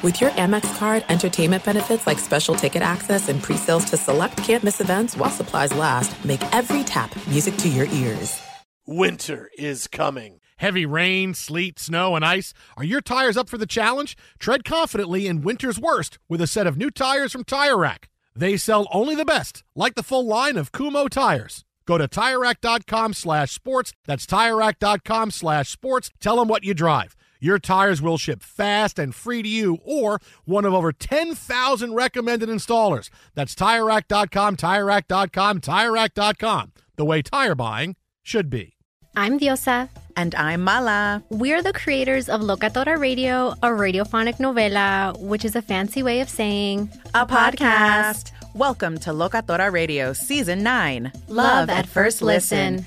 With your Amex card, entertainment benefits like special ticket access and pre-sales to select campus events while supplies last, make every tap music to your ears. Winter is coming. Heavy rain, sleet, snow, and ice. Are your tires up for the challenge? Tread confidently in winter's worst with a set of new tires from Tire Rack. They sell only the best, like the full line of Kumho tires. Go to TireRack.com slash sports. That's TireRack.com slash sports. Tell them what you drive. Your tires will ship fast and free to you or one of over 10,000 recommended installers. That's TireRack.com, TireRack.com, TireRack.com. The way tire buying should be. I'm Diosa. And I'm Mala. We're the creators of Locatora Radio, a radiophonic novela, which is a fancy way of saying a, podcast. Welcome to Locatora Radio Season 9 Love, Love at, First listen. listen.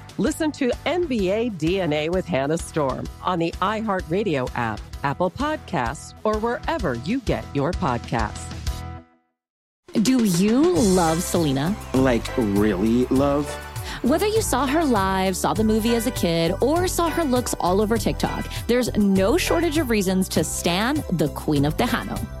Listen to NBA DNA with Hannah Storm on the iHeartRadio app, Apple Podcasts, or wherever you get your podcasts. Do you love Selena? Like, really love? Whether you saw her live, saw the movie as a kid, or saw her looks all over TikTok, there's no shortage of reasons to stan the Queen of Tejano.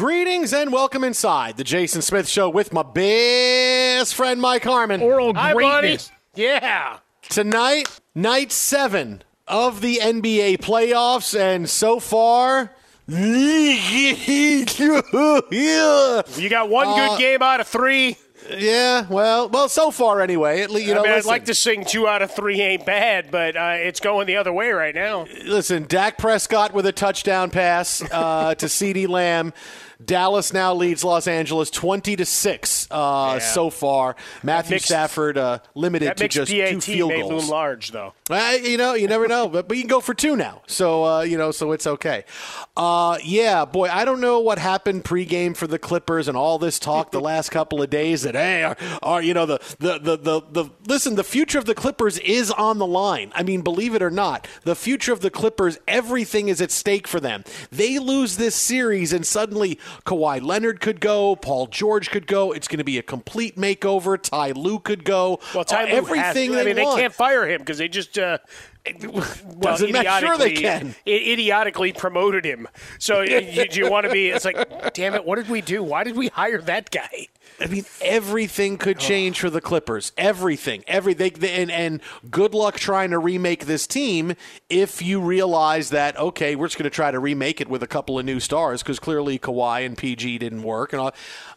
Greetings and welcome inside the Jason Smith Show with my best friend Mike Harmon. Oral Hi, greatness. Buddy. Yeah. Tonight, night seven of the NBA playoffs, and so far. you got one good uh, game out of three. Yeah, well, well, so far anyway. At least, you know, I mean, I'd like to sing two out of three ain't bad, but uh, it's going the other way right now. Listen, Dak Prescott with a touchdown pass uh, to CeeDee Lamb. Dallas now leads Los Angeles 20 to 6 uh, yeah. so far. Matthew mixed, Stafford uh, limited to just two field may goals. loom large, though. Uh, you know, you never know, but, but you can go for two now. So, uh, you know, so it's okay. Uh, yeah, boy, I don't know what happened pregame for the Clippers and all this talk the last couple of days that, hey, are, are you know, the, the, the, the, the, listen, the future of the Clippers is on the line. I mean, believe it or not, the future of the Clippers, everything is at stake for them. They lose this series and suddenly Kawhi Leonard could go, Paul George could go. It's going to be a complete makeover. Ty Lue could go. Well, Ty uh, Lue everything has, I mean, they, they can't fire him because they just. Uh, well, sure they can. idiotically promoted him. So you, you want to be? It's like, damn it! What did we do? Why did we hire that guy? I mean, everything could change for the Clippers. Everything, everything, and and good luck trying to remake this team if you realize that okay, we're just going to try to remake it with a couple of new stars because clearly Kawhi and PG didn't work and all.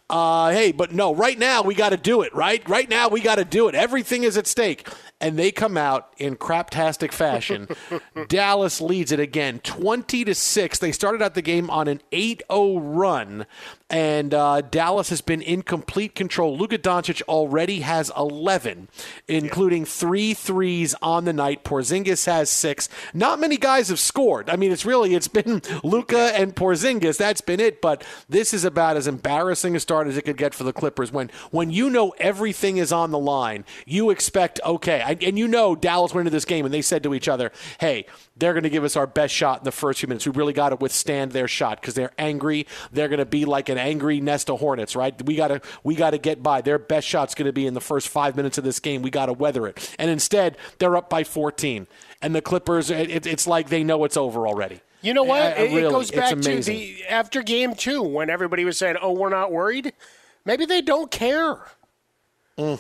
Uh, hey, but no, right now we got to do it. Right, right now we got to do it. Everything is at stake, and they come out in craptastic fashion. Dallas leads it again, twenty to six. They started out the game on an 8-0 run and uh, Dallas has been in complete control. Luka Doncic already has 11, including three threes on the night. Porzingis has six. Not many guys have scored. I mean, it's really it's been Luka and Porzingis. That's been it. But this is about as embarrassing a start as it could get for the Clippers. When when you know everything is on the line, you expect okay, and you know Dallas went into this game and they said to each other, "Hey, they're going to give us our best shot in the first few minutes. We really got to withstand their shot because they're angry. They're going to be like an angry nest of hornets, right? We got to we got to get by. Their best shot's going to be in the first five minutes of this game. We got to weather it. And instead, they're up by 14, and the Clippers. It, it's like they know it's over already. You know what? I- I it, it really, goes back to the after game two when everybody was saying, "Oh, we're not worried." Maybe they don't care. Mm.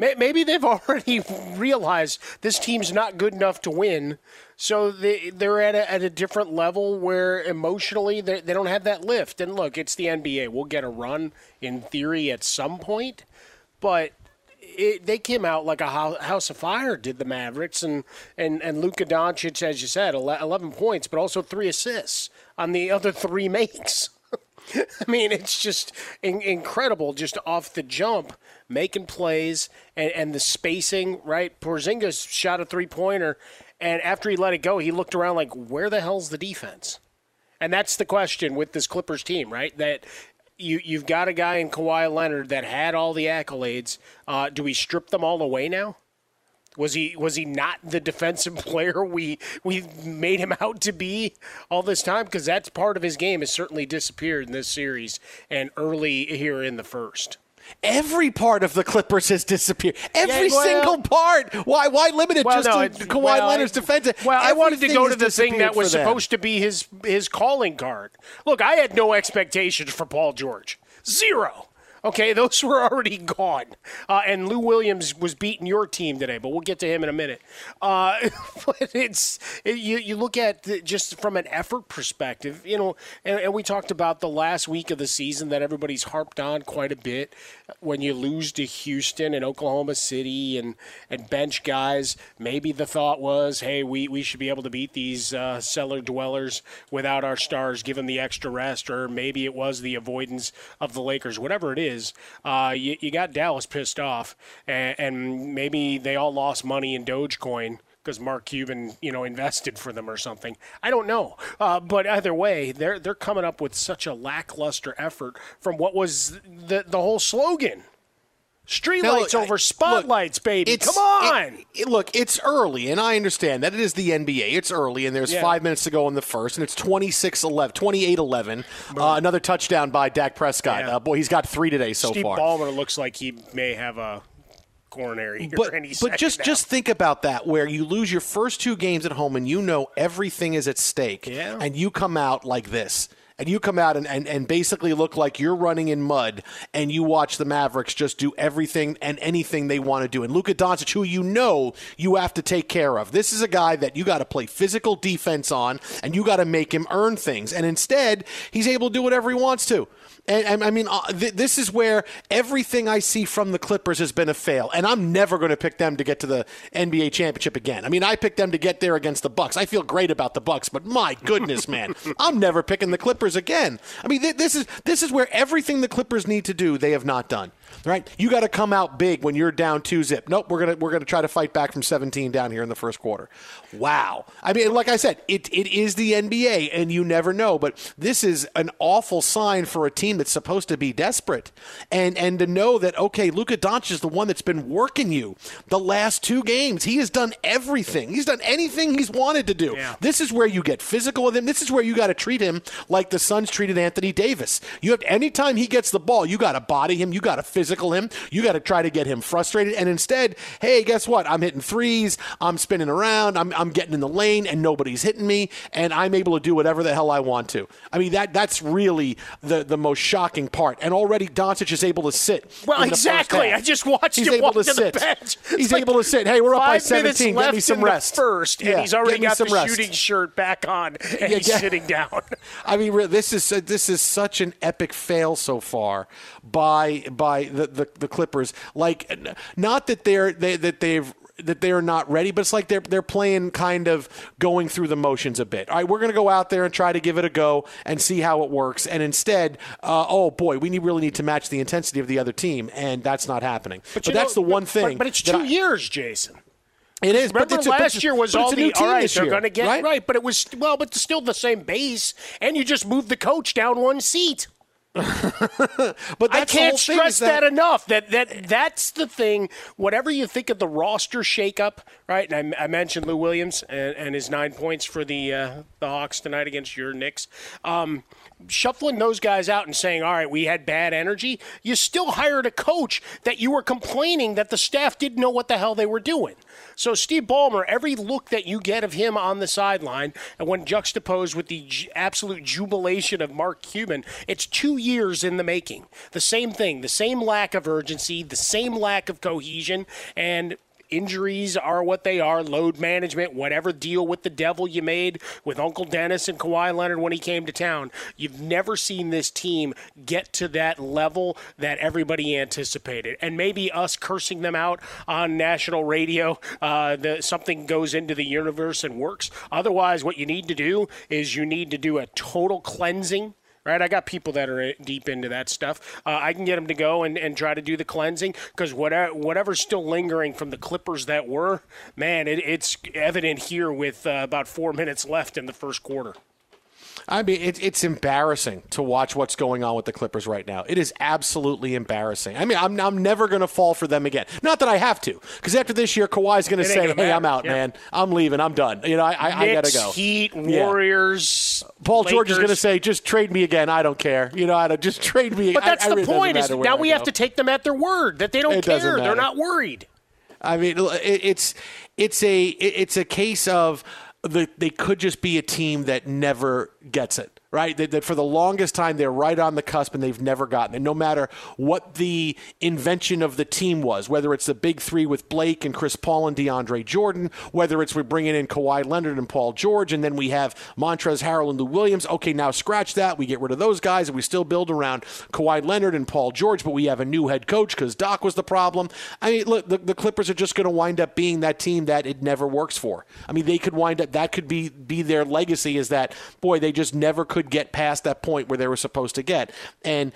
May- Maybe they've already realized this team's not good enough to win, so they they're at a, at a different level where emotionally they they don't have that lift. And look, it's the NBA. We'll get a run in theory at some point, but it, they came out like a house of fire. Did the Mavericks and and and Luka Doncic, as you said, eleven points, but also three assists on the other three makes. I mean, it's just in- incredible, just off the jump, making plays and, and the spacing. Right, Porzingis shot a three pointer, and after he let it go, he looked around like, "Where the hell's the defense?" And that's the question with this Clippers team, right? That you you've got a guy in Kawhi Leonard that had all the accolades. Uh, do we strip them all away now? Was he was he not the defensive player we we made him out to be all this time? Because that's part of his game has certainly disappeared in this series and early here in the first. Every part of the Clippers has disappeared. Every Yeah, well- single part. Why? Why limit it Well, just no, to Kawhi well, Leonard's defense? Well, I wanted to Everything go to the thing that was supposed to be his his calling card. Look, I had no expectations for Paul George. Zero. Okay, those were already gone. Uh, and Lou Williams was beating your team today, but we'll get to him in a minute. Uh, but it's it, you, you look at the, just from an effort perspective, you know, and, and we talked about the last week of the season that everybody's harped on quite a bit. When you lose to Houston and Oklahoma City and, and bench guys, maybe the thought was, hey, we, we should be able to beat these uh, cellar dwellers without our stars, give them the extra rest, or maybe it was the avoidance of the Lakers, whatever it is. Uh, you, you got Dallas pissed off, and, and maybe they all lost money in Dogecoin because Mark Cuban, you know, invested for them or something. I don't know, uh, but either way, they're they're coming up with such a lackluster effort from what was the the whole slogan. Streetlights look, over spotlights, baby. It's- Come on. it- it- look, it's early, and I understand that it is the NBA. It's early, and there's Yeah. five minutes to go in the first, and it's 26 11, 28 11. Uh, another touchdown by Dak Prescott. Yeah. Uh, boy, he's got three today so Steve far. Ballmer looks like he may have a coronary but, but just now. just think about that where you lose your first two games at home and you know everything is at stake Yeah. and you come out like this and you come out and, and, and basically look like you're running in mud and you watch the Mavericks just do everything and anything they want to do. And Luka Doncic, who you know you have to take care of. This is a guy that you got to play physical defense on and you got to make him earn things. And instead, he's able to do whatever he wants to. And, I mean, uh, this is where everything I see from the Clippers has been a fail, and I'm never going to pick them to get to the NBA championship again. I mean, I picked them to get there against the Bucks. I feel great about the Bucks, but my goodness, man, I'm never picking the Clippers again. I mean, this is this is where everything the Clippers need to do they have not done. Right? You got to come out big when you're down two zip. Nope, we're gonna we're gonna try to fight back from 17 down here in the first quarter. Wow. I mean, like I said, it it is the NBA, and you never know. But this is an awful sign for a team that's supposed to be desperate, and and to know that okay, Luka Doncic is the one that's been working you the last two games. He has done everything. He's done anything he's wanted to do. Yeah. This is where you get physical with him. This is where you got to treat him like the Suns treated Anthony Davis. You have anytime he gets the ball, you got to body him, you got to physical him, you got to try to get him frustrated. And instead, hey, guess what? I'm hitting threes, I'm spinning around, I'm, I'm getting in the lane, and nobody's hitting me, and I'm able to do whatever the hell I want to. I mean, that that's really the the most shocking part. And already Doncic is able to sit. Well, in the first exactly. I just watched He's him able walk to to the bench. It's He's like able to sit. Hey, we're up by 17. Get me some rest. first, and Yeah, he's already got the rest. shooting shirt back on, and Yeah, he's yeah. sitting down. I mean, this is uh, this is such an epic fail so far by by the the, the Clippers. Like, not that they're they, that they've that they're not ready, but it's like they're they're playing kind of going through the motions a bit. All right, we're going to go out there and try to give it a go and see how it works. And instead, uh, oh boy, we need, really need to match the intensity of the other team, and that's not happening. But, but that's know, the one but, thing. But, but it's two I, years, Jason. It is. Remember but last a, year was all the all right. They're going to get right? right, but it was well, but still the same base, and you just moved the coach down one seat. but I can't stress that, that, enough. That that that's the thing. Whatever you think of the roster shakeup, right? And I, I mentioned Lou Williams and, and, his nine points for the uh, the Hawks tonight against your Knicks. Um, shuffling those guys out and saying, "All right, we had bad energy." You still hired a coach that you were complaining that the staff didn't know what the hell they were doing. So Steve Ballmer, every look that you get of him on the sideline, and when juxtaposed with the absolute jubilation of Mark Cuban, it's two years in the making. The same thing, the same lack of urgency, the same lack of cohesion, and injuries are what they are, load management, whatever deal with the devil you made with Uncle Dennis and Kawhi Leonard when he came to town. You've never seen this team get to that level that everybody anticipated. And maybe us cursing them out on national radio, uh, the, something goes into the universe and works. Otherwise, what you need to do is you need to do a total cleansing right? I got people that are deep into that stuff. Uh, I can get them to go and, and try to do the cleansing because whatever, whatever's still lingering from the Clippers that were, man, it, it's evident here with uh, about four minutes left in the first quarter. I mean, it, it's embarrassing to watch what's going on with the Clippers right now. It is absolutely embarrassing. I mean, I'm, I'm never going to fall for them again. Not that I have to, because after this year, Kawhi's going to say, "Hey, matter. I'm out, yeah. man. I'm leaving. I'm done. You know, I, I, I got to go." Heat, Warriors. Yeah. Paul Lakers. George is going to say, "Just trade me again. I don't care. You know, I don't, just trade me." Again. But that's I, the point. Is now we have to take them at their word that they don't it care. They're not worried. I mean, it's it's a it's a case of the, they could just be a team that never gets it right? That, that, for the longest time they're right on the cusp and they've never gotten it. No matter what the invention of the team was, whether it's the big three with Blake and Chris Paul and DeAndre Jordan, whether it's we're bringing in Kawhi Leonard and Paul George, and then we have Montrezl Harrell and Lou Williams. Okay, now scratch that. We get rid of those guys and we still build around Kawhi Leonard and Paul George, but we have a new head coach because Doc was the problem. I mean, look, the, the Clippers are just going to wind up being that team that it never works for. I mean, they could wind up that could be be their legacy is that boy they just never could get past that point where they were supposed to get. And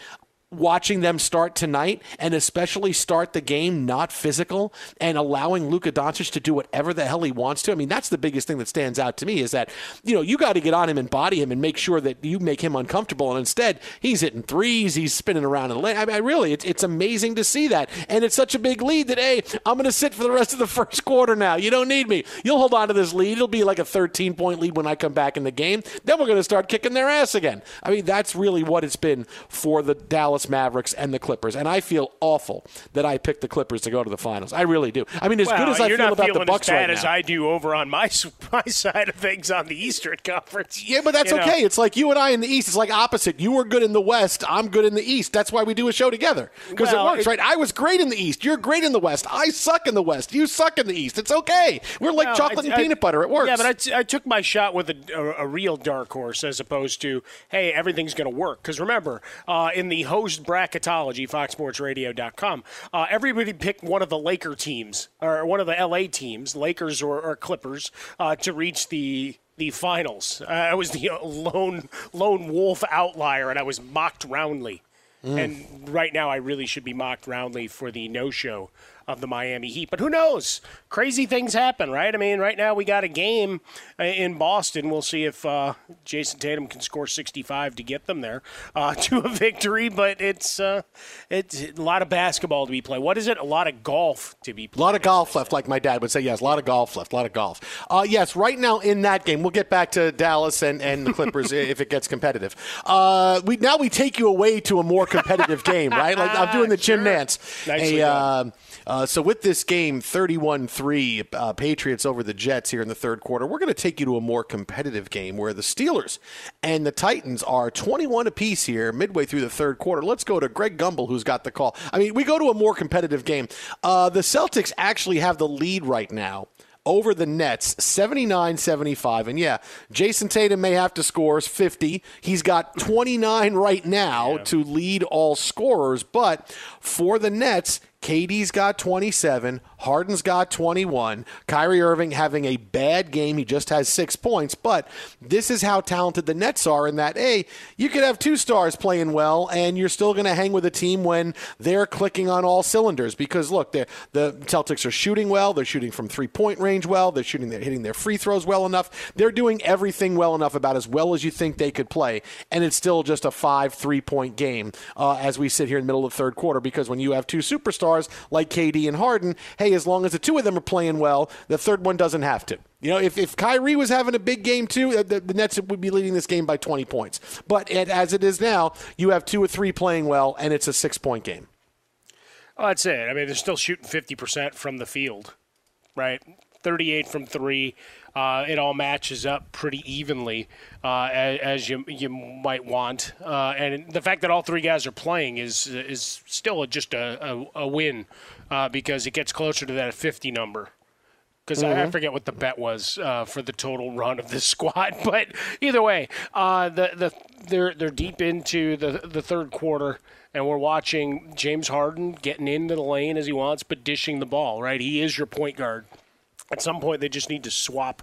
watching them start tonight and especially start the game not physical and allowing Luka Doncic to do whatever the hell he wants to. I mean, that's the biggest thing that stands out to me is that, you know, you got to get on him and body him and make sure that you make him uncomfortable. And instead, he's hitting threes, he's spinning around. And I mean, I really, it's, it's amazing to see that. And it's such a big lead that, hey, I'm going to sit for the rest of the first quarter now. You don't need me. You'll hold on to this lead. It'll be like a 13 point lead when I come back in the game. Then we're going to start kicking their ass again. I mean, that's really what it's been for the Dallas Dallas Mavericks and the Clippers, and I feel awful that I picked the Clippers to go to the finals. I really do. I mean, as well, good as I feel about the Bucks as bad as I do over on my my side of things on the Eastern Conference. Yeah, but that's you okay. Know. It's like you and I in the East. It's like opposite. You were good in the West. I'm good in the East. That's why we do a show together because well, it works, it, right? I was great in the East. You're great in the West. I suck in the West. You suck in the East. It's okay. We're like well, chocolate I, and I, peanut butter. It works. Yeah, but I, t- I took my shot with a, a, a, real dark horse as opposed to hey, everything's going to work. Because remember, uh, in the bracketology, FoxSportsRadio.com, uh, everybody picked one of the Laker teams or one of the LA teams, Lakers or, or Clippers, uh, to reach the the finals. Uh, I was the lone lone wolf outlier, and I was mocked roundly. Mm. And right now, I really should be mocked roundly for the no show of the Miami Heat. But who knows? Crazy things happen, right? I mean, right now we got a game uh, in Boston. We'll see if uh, Jayson Tatum can score 65 to get them there uh, to a victory. But it's uh, it's a lot of basketball to be played. What is it? A lot of golf to be played. A lot of golf left, like my dad would say. Yes, a lot of golf left. A lot of golf. Uh, yes, right now in that game, we'll get back to Dallas and, and the Clippers if it gets competitive. Uh, we now we take you away to a more competitive game, right? Like I'm doing the Jim sure. Nantz. Nicely a, uh, so with this game, 31-3, uh, Patriots over the Jets here in the third quarter, we're going to take you to a more competitive game where the Steelers and the Titans are 21 apiece here midway through the third quarter. Let's go to Greg Gumbel, who's got the call. I mean, we go to a more competitive game. Uh, the Celtics actually have the lead right now over the Nets 79 75. And yeah, Jayson Tatum may have to score 50. He's got 29 right now yeah. to lead all scorers. But for the Nets, KD's got 27, Harden's got 21, Kyrie Irving having a bad game. He just has six points, but this is how talented the Nets are in that, A, you could have two stars playing well, and you're still going to hang with a team when they're clicking on all cylinders because, look, the Celtics are shooting well. They're shooting from three point range well. They're shooting, they're hitting their free throws well enough. They're doing everything well enough about as well as you think they could play, and it's still just a five three point game uh, as we sit here in the middle of the third quarter because when you have two superstars like KD and Harden, hey, as long as the two of them are playing well, the third one doesn't have to. You know, if, if Kyrie was having a big game too, uh, the, the Nets would be leading this game by 20 points. But it, as it is now, you have two or three playing well, and it's a six point game. Oh, that's it. I mean, they're still shooting 50% from the field, right? 38 from three. Uh, it all matches up pretty evenly uh, as, as, you you might want, uh, and the fact that all three guys are playing is is still just a, a, a win uh, because it gets closer to that 50 number. Because mm-hmm. I, I, mm-hmm. forget what the bet was uh, for the total run of this squad, but either way, uh, the the they're they're deep into the the third quarter and we're watching James Harden getting into the lane as he wants, but dishing the ball. Right, he is your point guard at some point they just need to swap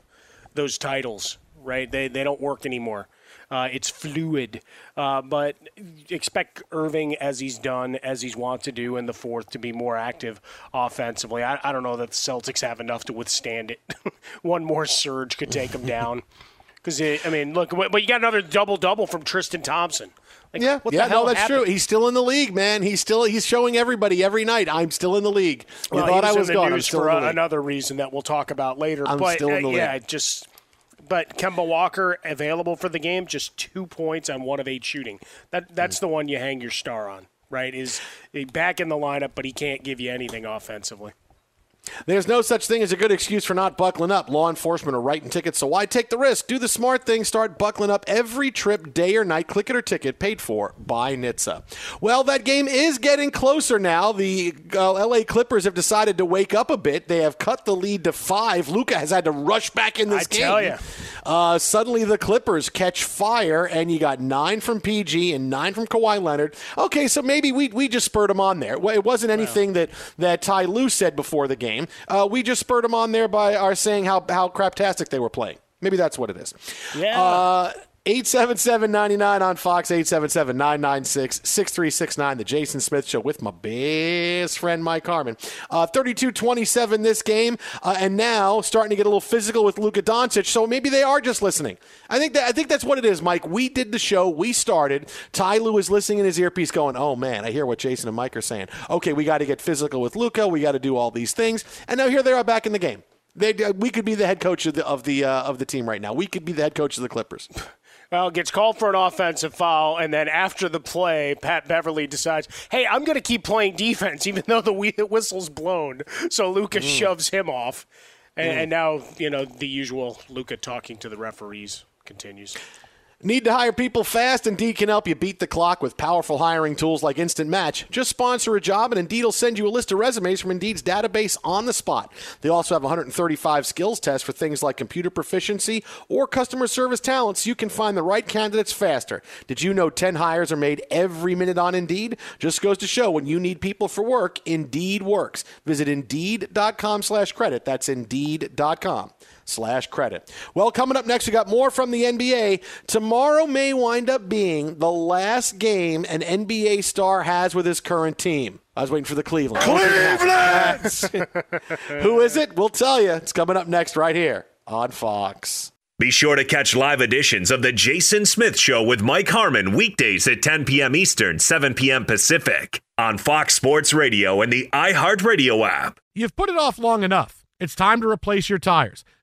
those titles, right? They, they don't work anymore. Uh, it's fluid, uh, but expect Irving, as he's done, as he's want to do in the fourth, to be more active offensively. I, I don't know that the Celtics have enough to withstand it. One more surge could take them down. Because I mean, look, but you got another double double from Tristan Thompson. Like, yeah, yeah, no, that's happened? true. He's still in the league, man. He's still he's showing everybody every night. I'm still in the league. You well, thought I was gone. I'm still for another reason that we'll talk about later. I'm but, still in the uh, league. Yeah, just. But Kemba Walker available for the game, just two points on one of eight shooting. That that's mm. the one you hang your star on, right? Is back in the lineup, but he can't give you anything offensively. There's no such thing as a good excuse for not buckling up. Law enforcement are writing tickets, so why take the risk? Do the smart thing. Start buckling up every trip, day or night. Click it or ticket paid for by NHTSA. Well, that game is getting closer now. The uh, LA Clippers have decided to wake up a bit. They have cut the lead to five. Luka has had to rush back in this I game. tell you. Uh, suddenly the Clippers catch fire, and you got nine from PG and nine from Kawhi Leonard. Okay, so maybe we, we just spurred them on there. It wasn't anything that, that Ty Lue said before the game game. Uh, we just spurred them on there by our saying how how craptastic they were playing. Maybe that's what it is. Yeah. Uh, 877-99 on Fox, 877-996-6369, The Jason Smith Show with my best friend Mike Harmon. Uh, 32-27 this game, uh, and now starting to get a little physical with Luka Doncic, so maybe they are just listening. I think that I think that's what it is, Mike. We did the show, we started. Ty Lue is listening in his earpiece going, oh man, I hear what Jason and Mike are saying. Okay, we got to get physical with Luka, we got to do all these things, and now here they are back in the game. They, we could be the head coach of the of the uh, of the team right now. We could be the head coach of the Clippers. Well, gets called for an offensive foul, and then after the play, Pat Beverley decides, "Hey, I'm going to keep playing defense, even though the whistle's blown." So Lucas mm. shoves him off, and, mm. and now you know the usual Luka talking to the referees continues. Need to hire people fast? Indeed can help you beat the clock with powerful hiring tools like Instant Match. Just sponsor a job and Indeed will send you a list of resumes from Indeed's database on the spot. They also have 135 skills tests for things like computer proficiency or customer service talents so you can find the right candidates faster. Did you know 10 hires are made every minute on Indeed? Just goes to show when you need people for work, Indeed works. Visit Indeed.com slash credit. That's Indeed.com slash credit. Well, coming up next, we got more from the NBA. Tomorrow may wind up being the last game an NBA star has with his current team. I was waiting for the Cleveland. Cleveland! Who is it? We'll tell you. It's coming up next right here on Fox. Be sure to catch live editions of The Jason Smith Show with Mike Harmon weekdays at 10 p.m. Eastern, 7 p.m. Pacific on Fox Sports Radio and the iHeartRadio app. You've put it off long enough. It's time to replace your tires.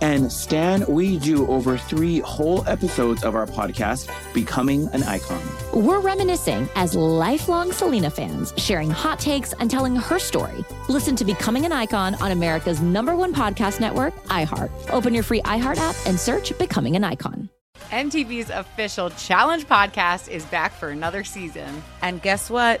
And Stan, we do over three whole episodes of our podcast, Becoming an Icon. We're reminiscing as lifelong Selena fans, sharing hot takes and telling her story. Listen to Becoming an Icon on America's number one podcast network, iHeart. Open your free iHeart app and search Becoming an Icon. MTV's official Challenge podcast is back for another season. And guess what?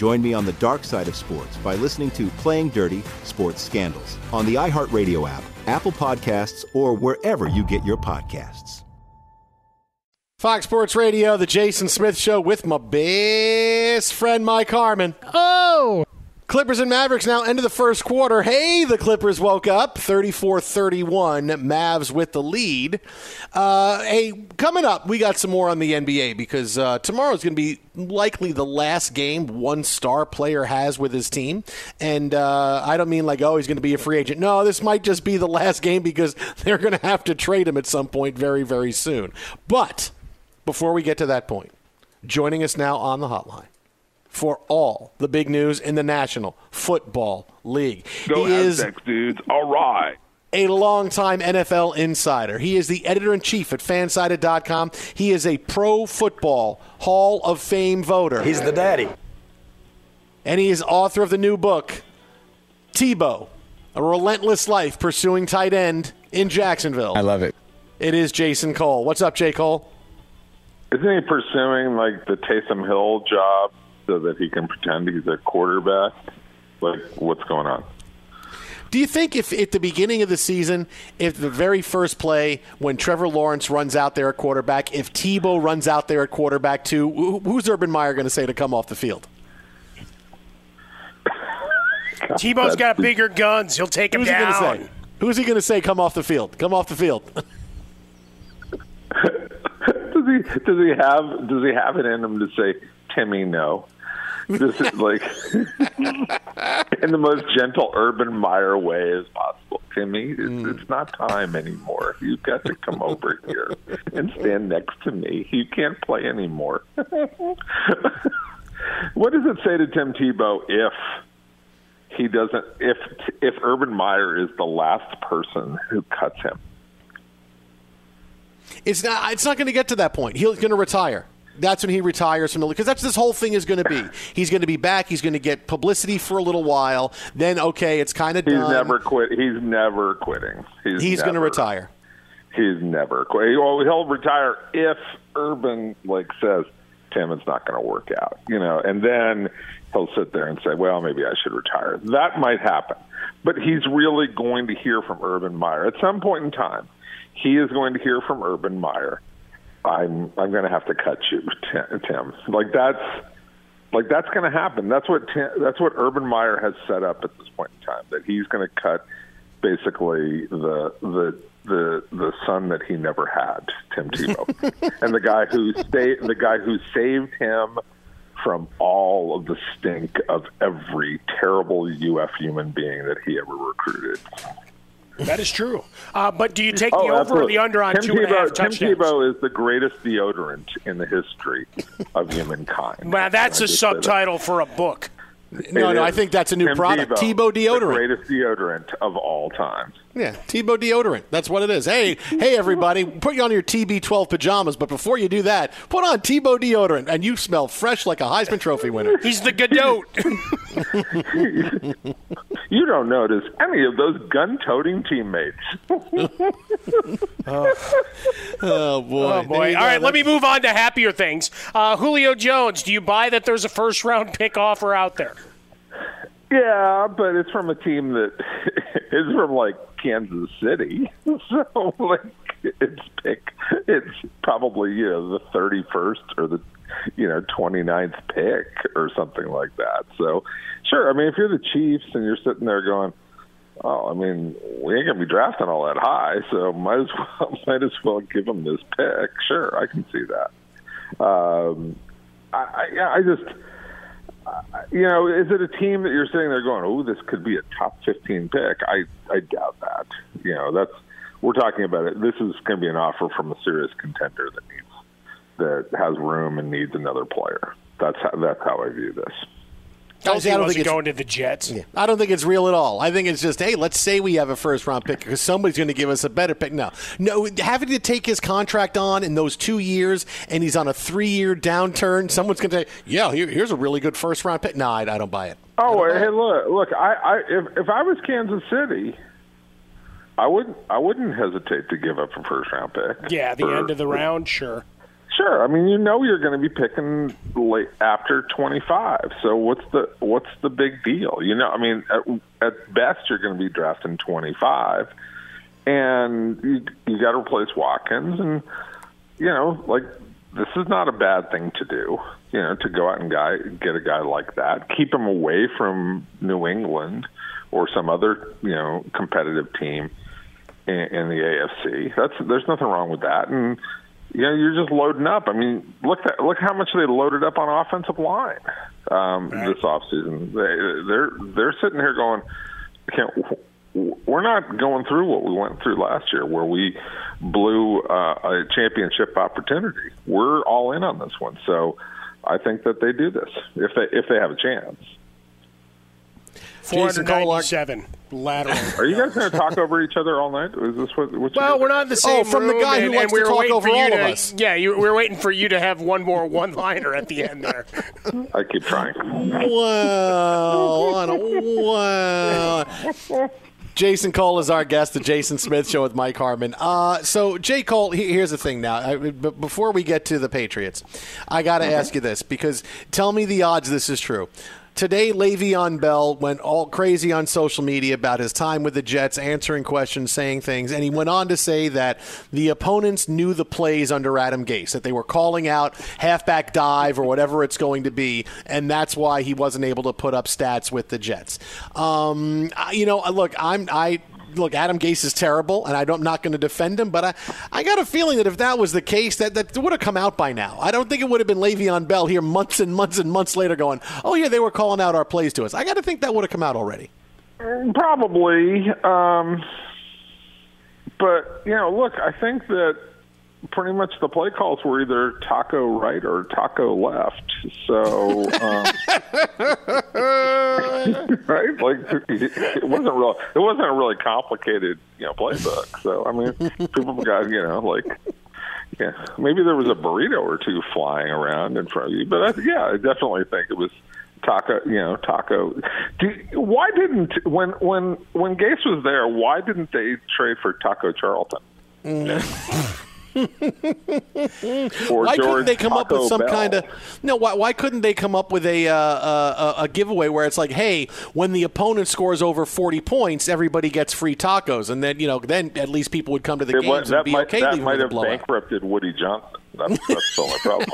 Join me on the dark side of sports by listening to Playing Dirty Sports Scandals on the iHeartRadio app, Apple Podcasts, or wherever you get your podcasts. Fox Sports Radio, the Jason Smith Show with my best friend Mike Harmon. Oh! Clippers and Mavericks now end of the first quarter. Hey, the Clippers woke up 34 31. Mavs with the lead. Uh, hey, coming up, we got some more on the NBA because uh, is going to be likely the last game one star player has with his team. And uh, I don't mean like, oh, he's going to be a free agent. No, this might just be the last game because they're going to have to trade him at some point very, very soon. But before we get to that point, joining us now on the hotline for all the big news in the National Football League. Go he is Aztecs, dudes. All right. a longtime NFL insider. He is the editor in chief at fansided.com. He is a pro football Hall of Fame voter. He's the daddy. And he is author of the new book, Tebow, A Relentless Life Pursuing Tight End in Jacksonville. I love it. It is Jason Cole. What's up, J. Cole? Isn't he pursuing like the Taysom Hill job so that he can pretend he's a quarterback? Like, what's going on? Do you think if at the beginning of the season, if the very first play when Trevor Lawrence runs out there at quarterback, if Tebow runs out there at quarterback too, who's Urban Meyer going to say to come off the field? Tebow's got bigger guns. He'll take him Who's he going down. to say? Who's he going to say come off the field? Come off the field. Does he does he have does he have it in him to say Timmy no? This is like in the most gentle Urban Meyer way as possible. Timmy, it's, hmm. it's not time anymore. You've got to come over here and stand next to me. You can't play anymore. what does it say to Tim Tebow if he doesn't? If if Urban Meyer is the last person who cuts him? It's not. It's not going to get to that point. He's going to retire. That's when he retires from the league because that's this whole thing is going to be. He's going to be back. He's going to get publicity for a little while. Then okay, it's kind of He's never quit. He's never quitting. He's, He's going to retire. He's never quit. Well, he'll retire if Urban like says, "Tim, it's not going to work out," you know, and then he'll sit there and say, "Well, maybe I should retire." That might happen, but he's really going to hear from Urban Meyer at some point in time. He is going to hear from Urban Meyer. I'm I'm going to have to cut you, Tim. Tim. Like that's like that's going to happen. That's what Tim, that's what Urban Meyer has set up at this point in time. That he's going to cut basically the the the the son that he never had, Tim Tebow, and the guy who stay the guy who saved him from all of the stink of every terrible UF human being that he ever recruited. That is true. Uh, but do you take Oh, the over or the under on Tim two and a Tebow, half Tim touchdowns? Tebow is the greatest deodorant in the history of humankind. Well, that's a just say that. subtitle for a book. No, It no, I think that's a new Tim product. Tebow, Tebow the deodorant. greatest deodorant of all time. Yeah, Tebow deodorant. That's what it is. Hey, hey, everybody, put you on your TB12 pajamas, but before you do that, put on Tebow deodorant, and you smell fresh like a Heisman Trophy winner. He's the Godot. You don't notice any of those gun-toting teammates. Oh boy! Oh boy! All right, let me move on to happier things. Uh, Julio Jones, do you buy that there's a first round pick offer out there? Yeah, but it's from a team that is from like Kansas City, so like it's pick. It's probably you know the thirty first or the you know 29th pick or something like that. So sure, I mean if you're the Chiefs and you're sitting there going, oh, I mean we ain't gonna be drafting all that high, so might as well might as well give them this pick. Sure, I can see that. Um, I, I, I just you know, is it a team that you're sitting there going, "Oh, this could be a top 15 pick"? I I doubt that. You know, that's we're talking about it. This is going to be an offer from a serious contender that needs that has room and needs another player. That's how, that's how I view this. Guys, I don't wasn't think it's- going to the Jets. I don't think it's real at all. I think it's just, hey, let's say we have a first round pick because somebody's going to give us a better pick. No, no, having to take his contract on in those two years, and he's on a three year downturn. Someone's going to say, yeah, here, here's a really good first round pick. No, I, I don't buy it. Oh, hey, look, look. I, I if if I was Kansas City, I wouldn't I wouldn't hesitate to give up a first round pick. Yeah, the for- end of the round, sure. Sure. I mean, you know you're going to be picking late after 25. So what's the what's the big deal? You know, I mean, at, at best you're going to be drafting 25, and you you got to replace Watkins, and you know, like this is not a bad thing to do. You know, to go out and guy get a guy like that, keep him away from New England or some other you know competitive team in, in the AFC. That's there's nothing wrong with that, and know you're just loading up. I mean, look at, look how much they loaded up on offensive line um, this offseason. They they're they're sitting here going, can't, we're not going through what we went through last year, where we blew uh, a championship opportunity. We're all in on this one, so I think that they do this if they if they have a chance. Jason Cole, 497 lateral. Are you guys going to talk over each other all night? Is this what? What's Well, we're not in the same Oh, from the room, guy who and, likes and we to were talk over for you all of us. Yeah, you, we're waiting for you to have one more one-liner at the end there. I keep trying. Wow. on a- wow. Jason Cole is our guest, the Jason Smith Show with Mike Harmon. Uh, so, Jay Cole, he- here's the thing now. I, b- before we get to the Patriots, I got to ask you this because tell me the odds this is true. Today, Le'Veon Bell went all crazy on social media about his time with the Jets, answering questions, saying things, and he went on to say that the opponents knew the plays under Adam Gase, that they were calling out halfback dive or whatever it's going to be, and that's why he wasn't able to put up stats with the Jets. Um, you know, look, I'm I look, Adam Gase is terrible, and I I'm not going to defend him, but I, I got a feeling that if that was the case, that, that would have come out by now. I don't think it would have been Le'Veon Bell here months and months and months later going, oh, yeah, they were calling out our plays to us. I got to think that would have come out already. Probably. Um, but, you know, look, I think that pretty much the play calls were either taco right or taco left. So, um, right? Like it wasn't real. It wasn't a really complicated, you know, playbook. So, I mean, people got you know like yeah, maybe there was a burrito or two flying around in front of you, but I, yeah, I definitely think it was taco. You know, taco. Do, why didn't when when when Gase was there? Why didn't they trade for Taco Charlton? Or why couldn't they come up with some Bell? kind of no? Why, why couldn't they come up with a, uh, uh, a a giveaway where it's like, hey, when the opponent scores over forty points, everybody gets free tacos, and then you know, then at least people would come to the It games wa- and that be might, okay that might with have blowout. bankrupted Woody Johnson. That's, that's the only problem.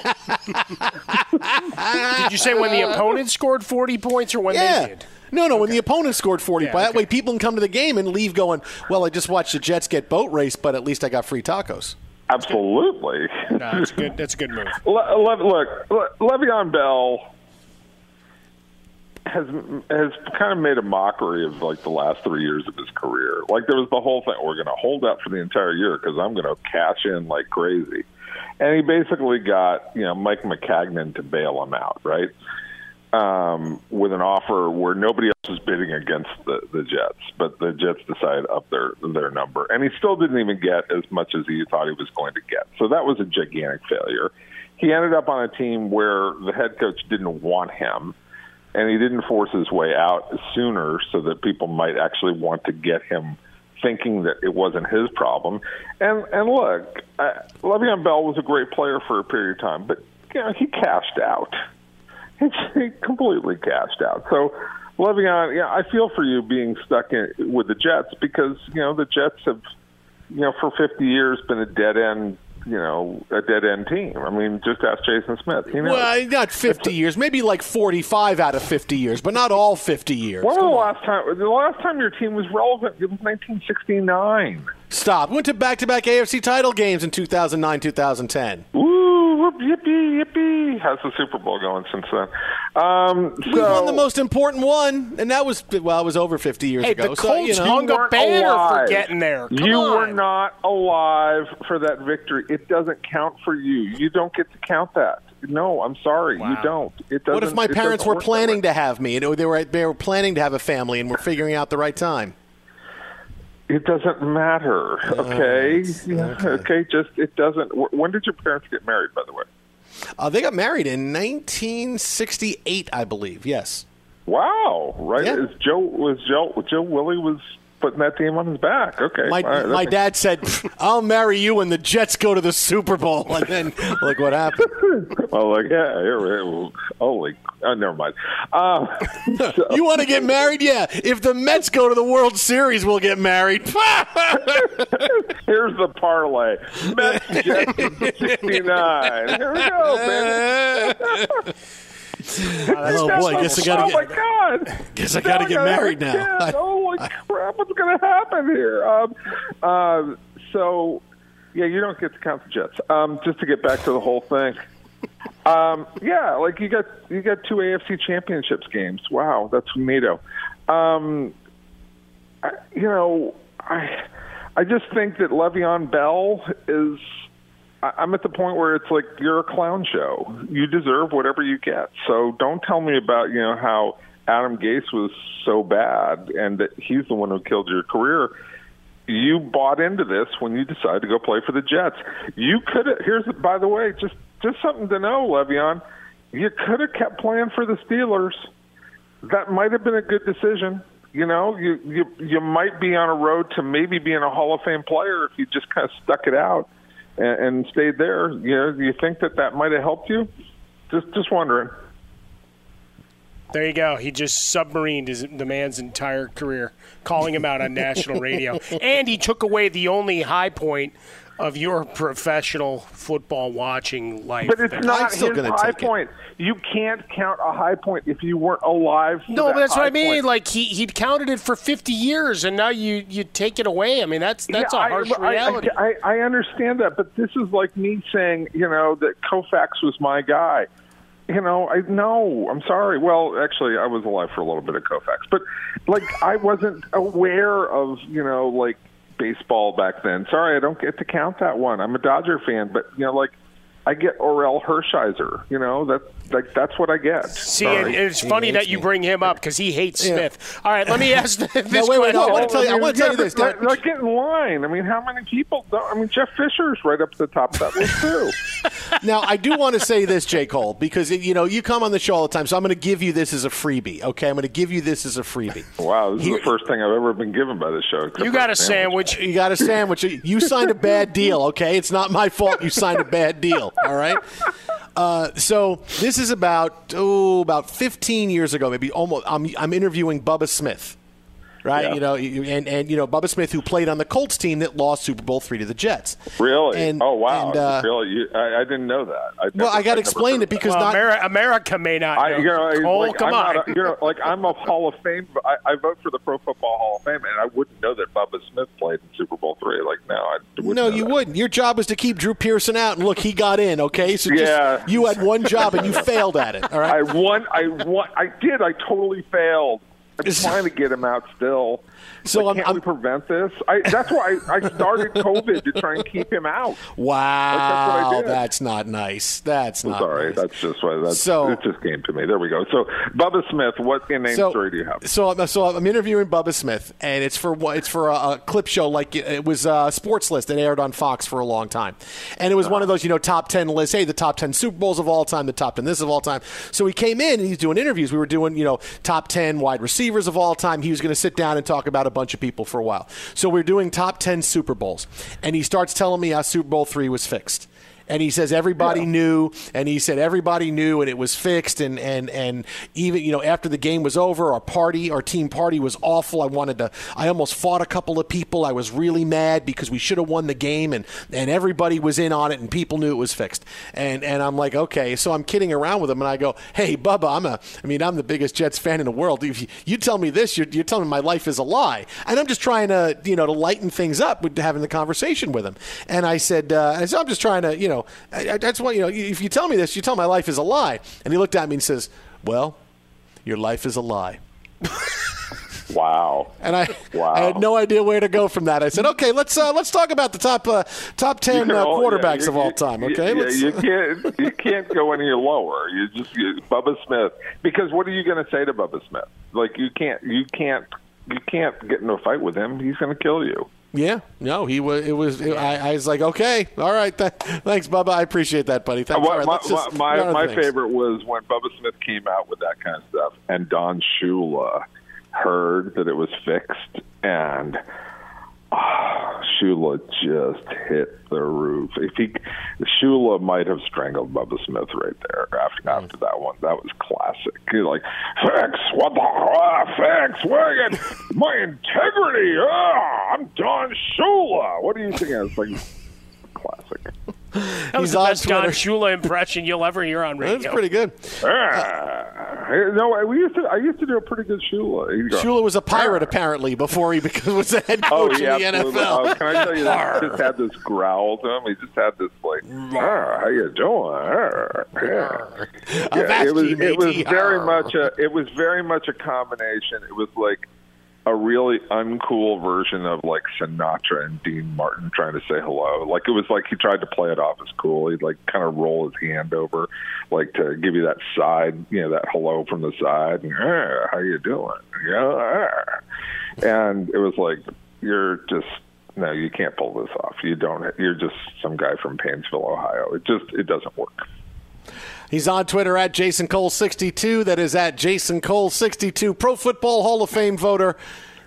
Did you say when the opponent scored 40 points or when yeah. they did? No, no. When the opponent scored forty, Yeah, points, that way people can come to the game and leave going, well, I just watched the Jets get boat race, but at least I got free tacos. Absolutely. No, that's good. That's a good move. Le- Le- look, Le- Le'Veon Bell has has kind of made a mockery of like the last three years of his career. Like there was the whole thing: we're going to hold out for the entire year because I'm going to cash in like crazy. And he basically got you know Mike Maccagnan to bail him out, right? Um, with an offer where nobody else was bidding against the, the Jets, but the Jets decided up their their number, and he still didn't even get as much as he thought he was going to get. So that was a gigantic failure. He ended up on a team where the head coach didn't want him, and he didn't force his way out sooner, so that people might actually want to get him, thinking that it wasn't his problem. And and look, uh, Le'Veon Bell was a great player for a period of time, but you know he cashed out. He completely cashed out. So, Le'Veon, yeah, I feel for you being stuck in, with the Jets because you know the Jets have, you know, for 50 years been a dead end, you know, a dead end team. I mean, just ask Jason Smith. He knows. Well, not 50 years, maybe like 45 out of 50 years, but not all 50 years. when was the last time? The last time your team was relevant, it was 1969. Stop. Went to back to back AFC title games in 2009, 2010. Ooh, whoop, yippee, yippee! How's the Super Bowl going since then? Um, so, We won the most important one, and that was, well, it was over 50 years Hey, ago. the so, Colts you know, hung a weren't banner alive. for getting there. Come you on. were not alive for that victory. It doesn't count for you. You don't get to count that. No, I'm sorry, you don't. It doesn't. What if my parents were planning to have me, and they were, they were planning to have a family, and we're figuring out the right time? It doesn't matter. Okay. Yeah, okay. Just it doesn't. When did your parents get married? By the way. Uh, they got married in 1968, I believe. Yes. Wow. Right. Yeah. Is Joe was Joe Joe Willie was putting that team on his back. Okay. My, right, my makes- dad said, "I'll marry you when the Jets go to the Super Bowl." And then, look what happened. Oh, like yeah. Here, here, holy. Oh, never mind. Um, You want to get married? Yeah. If the Mets go to the World Series, we'll get married. Here's the parlay. Mets Jets in 69. Here we go, man. oh boy, guess I gotta oh get. my God! Guess I gotta Now get gotta married have a now. kid. Holy crap! What's going to happen here? Um, uh, so, yeah, you don't get to count the Jets. Um, just to get back to the whole thing. Um, yeah, like you got you got two AFC Championships games. Wow, that's NATO. Um, I, you know, I I just think that Le'Veon Bell is. I- I'm at the point where it's like you're a clown show. You deserve whatever you get. So don't tell me about you know how Adam Gase was so bad and that he's the one who killed your career. You bought into this when you decided to go play for the Jets. You could have. Here's by the way, just just something to know, Le'Veon. You could have kept playing for the Steelers. That might have been a good decision. You know, you you you might be on a road to maybe being a Hall of Fame player if you just kind of stuck it out and, and stayed there. You know, you think that that might have helped you? Just just wondering. There you go. He just submarined his, the man's entire career, calling him out on national radio. And he took away the only high point of your professional football watching life. But it's there. not his high point. You can't count a high point if you weren't alive. For No, that but that's what I mean. point. Like he he'd counted it for fifty years, and now you you take it away. I mean, that's that's Yeah, a harsh I, I- reality. I, I, I understand that, but this is like me saying, you know, that Koufax was my guy. You know, I no, I'm sorry. Well, actually, I was alive for a little bit of Koufax, but like I wasn't aware of, you know, like baseball back then. Sorry, I don't get to count that one. I'm a Dodger fan, but you know, like I get Orel Hershiser. You know, that like that's what I get. See, and Sorry. it's funny that you bring him up because he hates Yeah. Smith. All right, let me ask this wait, wait, question. no, I wanna tell you- I mean, wanna tell you this, but, Doc. Like, like, get in line. I mean, how many people? Don't, I mean, Jeff Fisher's right up at the top of that list too. now, I do want to say this, J. Cole, because you know you come on the show all the time, so I'm going to give you this as a freebie. Okay, I'm going to give you this as a freebie. Wow, this is the first thing I've ever been given by the show. You got a sandwich. You got a sandwich. You signed a bad deal. Okay, it's not my fault. You signed a bad deal. All right. Uh, so this is about oh about 15 years ago, maybe almost. I'm I'm interviewing Bubba Smith, right? Yeah. You know, and and you know Bubba Smith, who played on the Colts team that lost Super Bowl three to the Jets. Really? And- oh wow! and, uh, really? You, I, I didn't know that. I Well, I got to explain it because Well, not Ameri- America may not. I, know. you know, Cole, like, come I'm on. A, you know, like I'm a Hall of Fame. I, I vote for the Pro Football Hall of Fame, and I wouldn't know that Bubba Smith played in Super Bowl three. Like, no, I wouldn't No, know you that. wouldn't. Your job is to keep Drew Pearson out, and look, he got in. Okay, so just, Yeah. you had one job and you failed at it. All right. I won. I won. I did. I totally failed. I'm trying to get him out still. So Like, I'm- can't we prevent this? I, that's why I, I started COVID to try and keep him out. Wow, Like, that's that's not nice. That's not. Sorry, nice. that's just why that's So- it just came to me. There we go. So Bubba Smith, what in name So- story do you have? So, I'm- so I'm interviewing Bubba Smith, and it's for it's for a, a clip show like it, it was a sports list that aired on Fox for a long time, and it was one of ah. those you know top ten lists. Hey, the top ten Super Bowls of all time, the top ten this of all time. So he came in and he's doing interviews. We were doing you know top ten wide receivers of all time. He was going to sit down and talk about a bunch of people for a while. So we're doing top ten Super Bowls, and he starts telling me how Super Bowl three was fixed. And he says everybody knew, and he said everybody knew, and it was fixed, and and and even you know after the game was over, our party, our team party was awful. I wanted to, I almost fought a couple of people. I was really mad because we should have won the game, and and everybody was in on it, and people knew it was fixed, and and I'm like, okay, so I'm kidding around with him, and I go, hey, Bubba, I'm a, I mean, I'm the biggest Jets fan in the world. If you, you tell me this, you're, you're telling me my life is a lie, and I'm just trying to, you know, to lighten things up with having the conversation with him, and I said, uh, I said, I'm just trying to, you know, I, I just want, you know, if you tell me this, you tell my life is a lie, and he looked at me and says, well, your life is a lie. Wow. And I, Wow. I had no idea where to go from that. I said, okay, let's uh, let's talk about the top uh, top ten uh, all- quarterbacks yeah, of all time. Okay, yeah, you can't you can't go any lower. You just you, Bubba Smith because what are you going to say to Bubba Smith? Like you can't you can't you can't get into a fight with him. He's going to kill you. Yeah, no, he was. It was. I, I was like, okay, all right, th- thanks, Bubba. I appreciate that, buddy. Thanks. Uh, All right, my just my, go on to my favorite was when Bubba Smith came out with that kind of stuff, and Don Shula heard that it was fixed, and ah, Shula just hit the roof. If he Shula might have strangled Bubba Smith right there after Mm. after that one. That was classic. He's like, fix what the ah, fix? You- my integrity? Ah, I'm Don Shula. What do you think? It's like classic. That was He's the best Don Twitter. Shula impression you'll ever hear on radio. That's pretty good. Ah, no, we used to. I used to do a pretty good Shula. He'd go, Shula was a pirate apparently before he became, was the head Oh, coach yeah, in the absolutely. NFL. Oh, can I tell you that he just had this growl to him? He just had this like, "Ah, "How you doing?" Ah, yeah. Yeah, it was. It was very much a. It was very much a combination. It was like a really uncool version of like Sinatra and Dean Martin trying to say hello. Like it was like he tried to play it off as cool. He'd like kind of roll his hand over, like to give you that side, you know, that hello from the side. And, "Ah, how you doing? Yeah. ah." And it was like you're just no, you can't pull this off. You don't. You're just some guy from Painesville, Ohio. It just it doesn't work. He's on Twitter at Jason Cole62. That is at Jason Cole62, Pro Football Hall of Fame voter,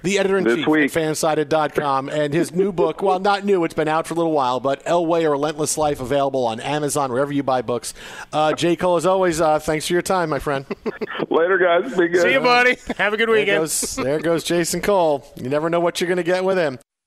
the editor in chief at fansided.com. And his new book, well, not new, it's been out for a little while, but Elway, A Relentless Life, available on Amazon, wherever you buy books. Uh, J. Cole, as always, uh, thanks for your time, my friend. Later, guys. Be good. See you, buddy. Have a good There weekend. goes, there goes Jason Cole. You never know what you're going to get with him.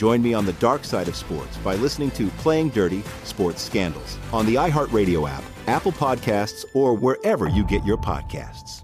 Join me on the dark side of sports by listening to Playing Dirty Sports Scandals on the iHeartRadio app, Apple Podcasts, or wherever you get your podcasts.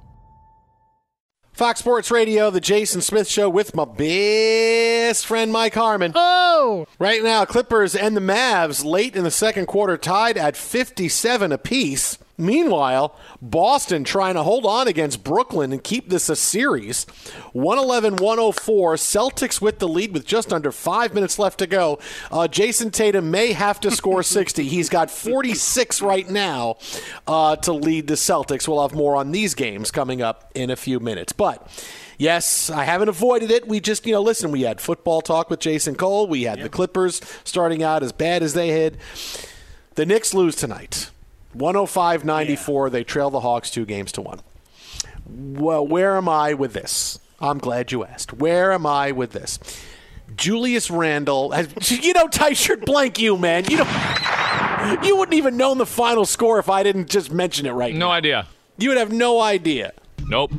Fox Sports Radio, the Jason Smith Show with my best friend Mike Harmon. Oh! Right now, Clippers and the Mavs late in the second quarter tied at 57 apiece. Meanwhile, Boston trying to hold on against Brooklyn and keep this a series. 111 104. Celtics with the lead with just under five minutes left to go. Uh, Jayson Tatum may have to score 60. He's got 46 right now uh, to lead the Celtics. We'll have more on these games coming up in a few minutes. But. Yes, I haven't avoided it. We just, you know, listen, we had football talk with Jason Cole. We had the Clippers starting out as bad as they had. The Knicks lose tonight. 105 94. They trail the Hawks two games to one. Well, where am I with this? I'm glad you asked. Where am I with this? Julius Randle has, you know, tight shirt blank you, man. You know, you wouldn't even know the final score if I didn't just mention it right No now. idea. You would have no idea. Nope.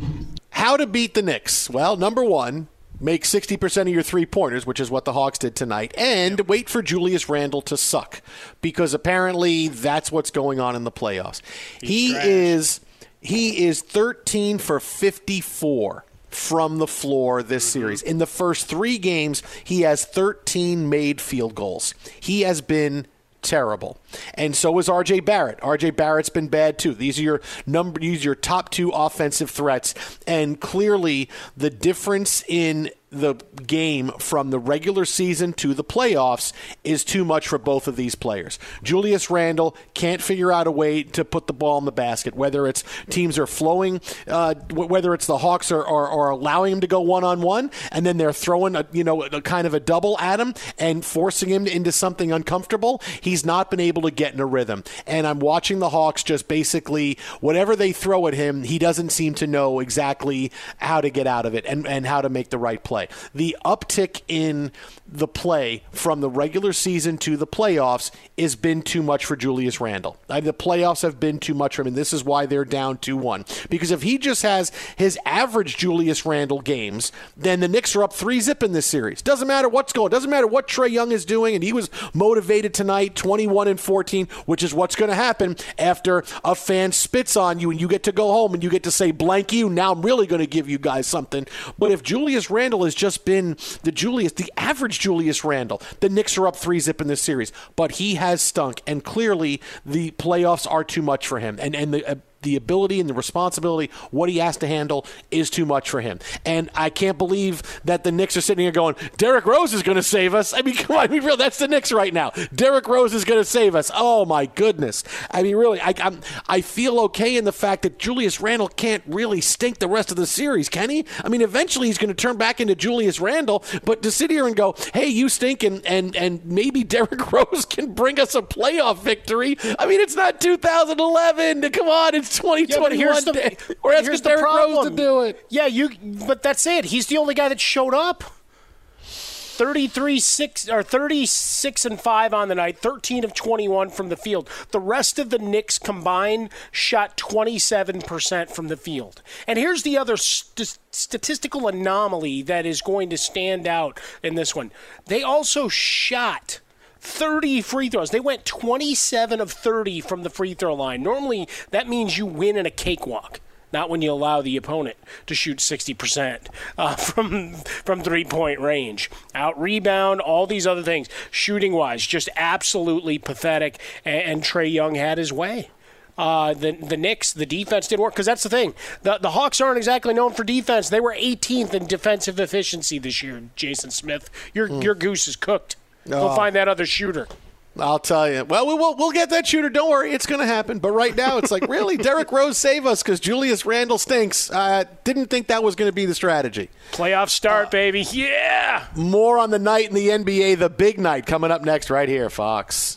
How to beat the Knicks? Well, number one, make 60% of your three pointers, which is what the Hawks did tonight, and wait for Julius Randle to suck because apparently that's what's going on in the playoffs. he is he is 13 for 54 from the floor this mm-hmm. series. In the first 3 games, he has 13 made field goals. He has been terrible. And so is RJ Barrett. RJ Barrett's been bad too. These are your number these are your top two offensive threats. And clearly the difference in the game from the regular season to the playoffs is too much for both of these players. Julius Randle can't figure out a way to put the ball in the basket, whether it's teams are flowing, uh, whether it's the Hawks are, are, are, allowing him to go one on one, and then they're throwing a you know a kind of a double at him and forcing him into something uncomfortable. He's not been able to get in a rhythm. And I'm watching the Hawks just basically whatever they throw at him, he doesn't seem to know exactly how to get out of it and, and how to make the right play. The uptick in the play from the regular season to the playoffs has been too much for Julius Randle. The playoffs have been too much for him, and this is why they're down 2 1. Because if he just has his average Julius Randle games, then the Knicks are up 3 zip in this series. Doesn't matter what's going Doesn't matter what Trae Young is doing, and he was motivated tonight, 21 and 14, which is what's going to happen after a fan spits on you and you get to go home and you get to say, blank you, now I'm really going to give you guys something. But if Julius Randle has just been the Julius, the average Julius Randle. The Knicks are up three zip in this series, but he has stunk, and clearly the playoffs are too much for him. And and the uh, the ability and the responsibility, what he has to handle, is too much for him. And I can't believe that the Knicks are sitting here going, Derrick Rose is going to save us. I mean, come on, mean, real, that's the Knicks right now. Derrick Rose is going to save us. Oh my goodness. I mean, really, I, I'm, I feel okay in the fact that Julius Randle can't really stink the rest of the series, can he? I mean, eventually he's going to turn back into Julius Randle, but to sit here and go, hey, you stink, and and and maybe Derrick Rose can bring us a playoff victory. I mean, it's not 2011. Come on, it's 2021 yeah, the, day. We're asking Derrick Rose to do it. Yeah, you. But that's it. He's the only guy that showed up. 33 6 or 36 and 5 on the night 13 of 21 from the field the rest of the Knicks combined shot 27% from the field and here's the other st- statistical anomaly that is going to stand out in this one they also shot 30 free throws. They went 27 of 30 from the free throw line. Normally, that means you win in a cakewalk. Not when you allow the opponent to shoot 60% uh, from from three point range. Out rebound, all these other things. Shooting wise, just absolutely pathetic. And, and Trae Young had his way. Uh, the the Knicks, the defense didn't work because that's the thing. The the Hawks aren't exactly known for defense. They were 18th in defensive efficiency this year. Jason Smith, your mm. your goose is cooked. Go oh. find that other shooter. I'll tell you. Well, we'll we'll get that shooter. Don't worry, it's going to happen. But right now, it's like really, Derrick Rose save us because Julius Randle stinks. I uh, didn't think that was going to be the strategy. Playoff start, uh, baby. Yeah. More on the night in the NBA, the big night coming up next, right here, Fox.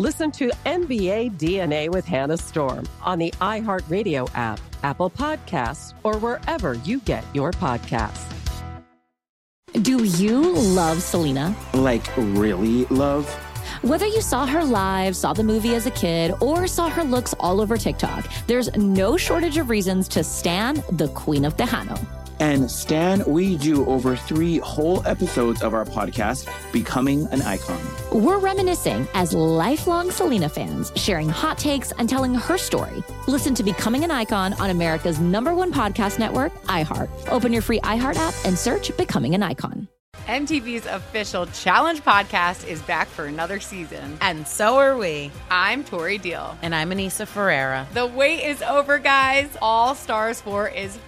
Listen to NBA DNA with Hannah Storm on the iHeartRadio app, Apple Podcasts, or wherever you get your podcasts. Do you love Selena? Like, really love? Whether you saw her live, saw the movie as a kid, or saw her looks all over TikTok, there's no shortage of reasons to stand the Queen of Tejano. And Stan, we do over three whole episodes of our podcast, Becoming an Icon. We're reminiscing as lifelong Selena fans, sharing hot takes and telling her story. Listen to Becoming an Icon on America's number one podcast network, iHeart. Open your free iHeart app and search Becoming an Icon. MTV's official challenge podcast is back for another season. And so are we. I'm Tori Deal. And I'm Aneesa Ferreira. The wait is over, guys. All Stars 4 is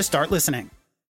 to start listening.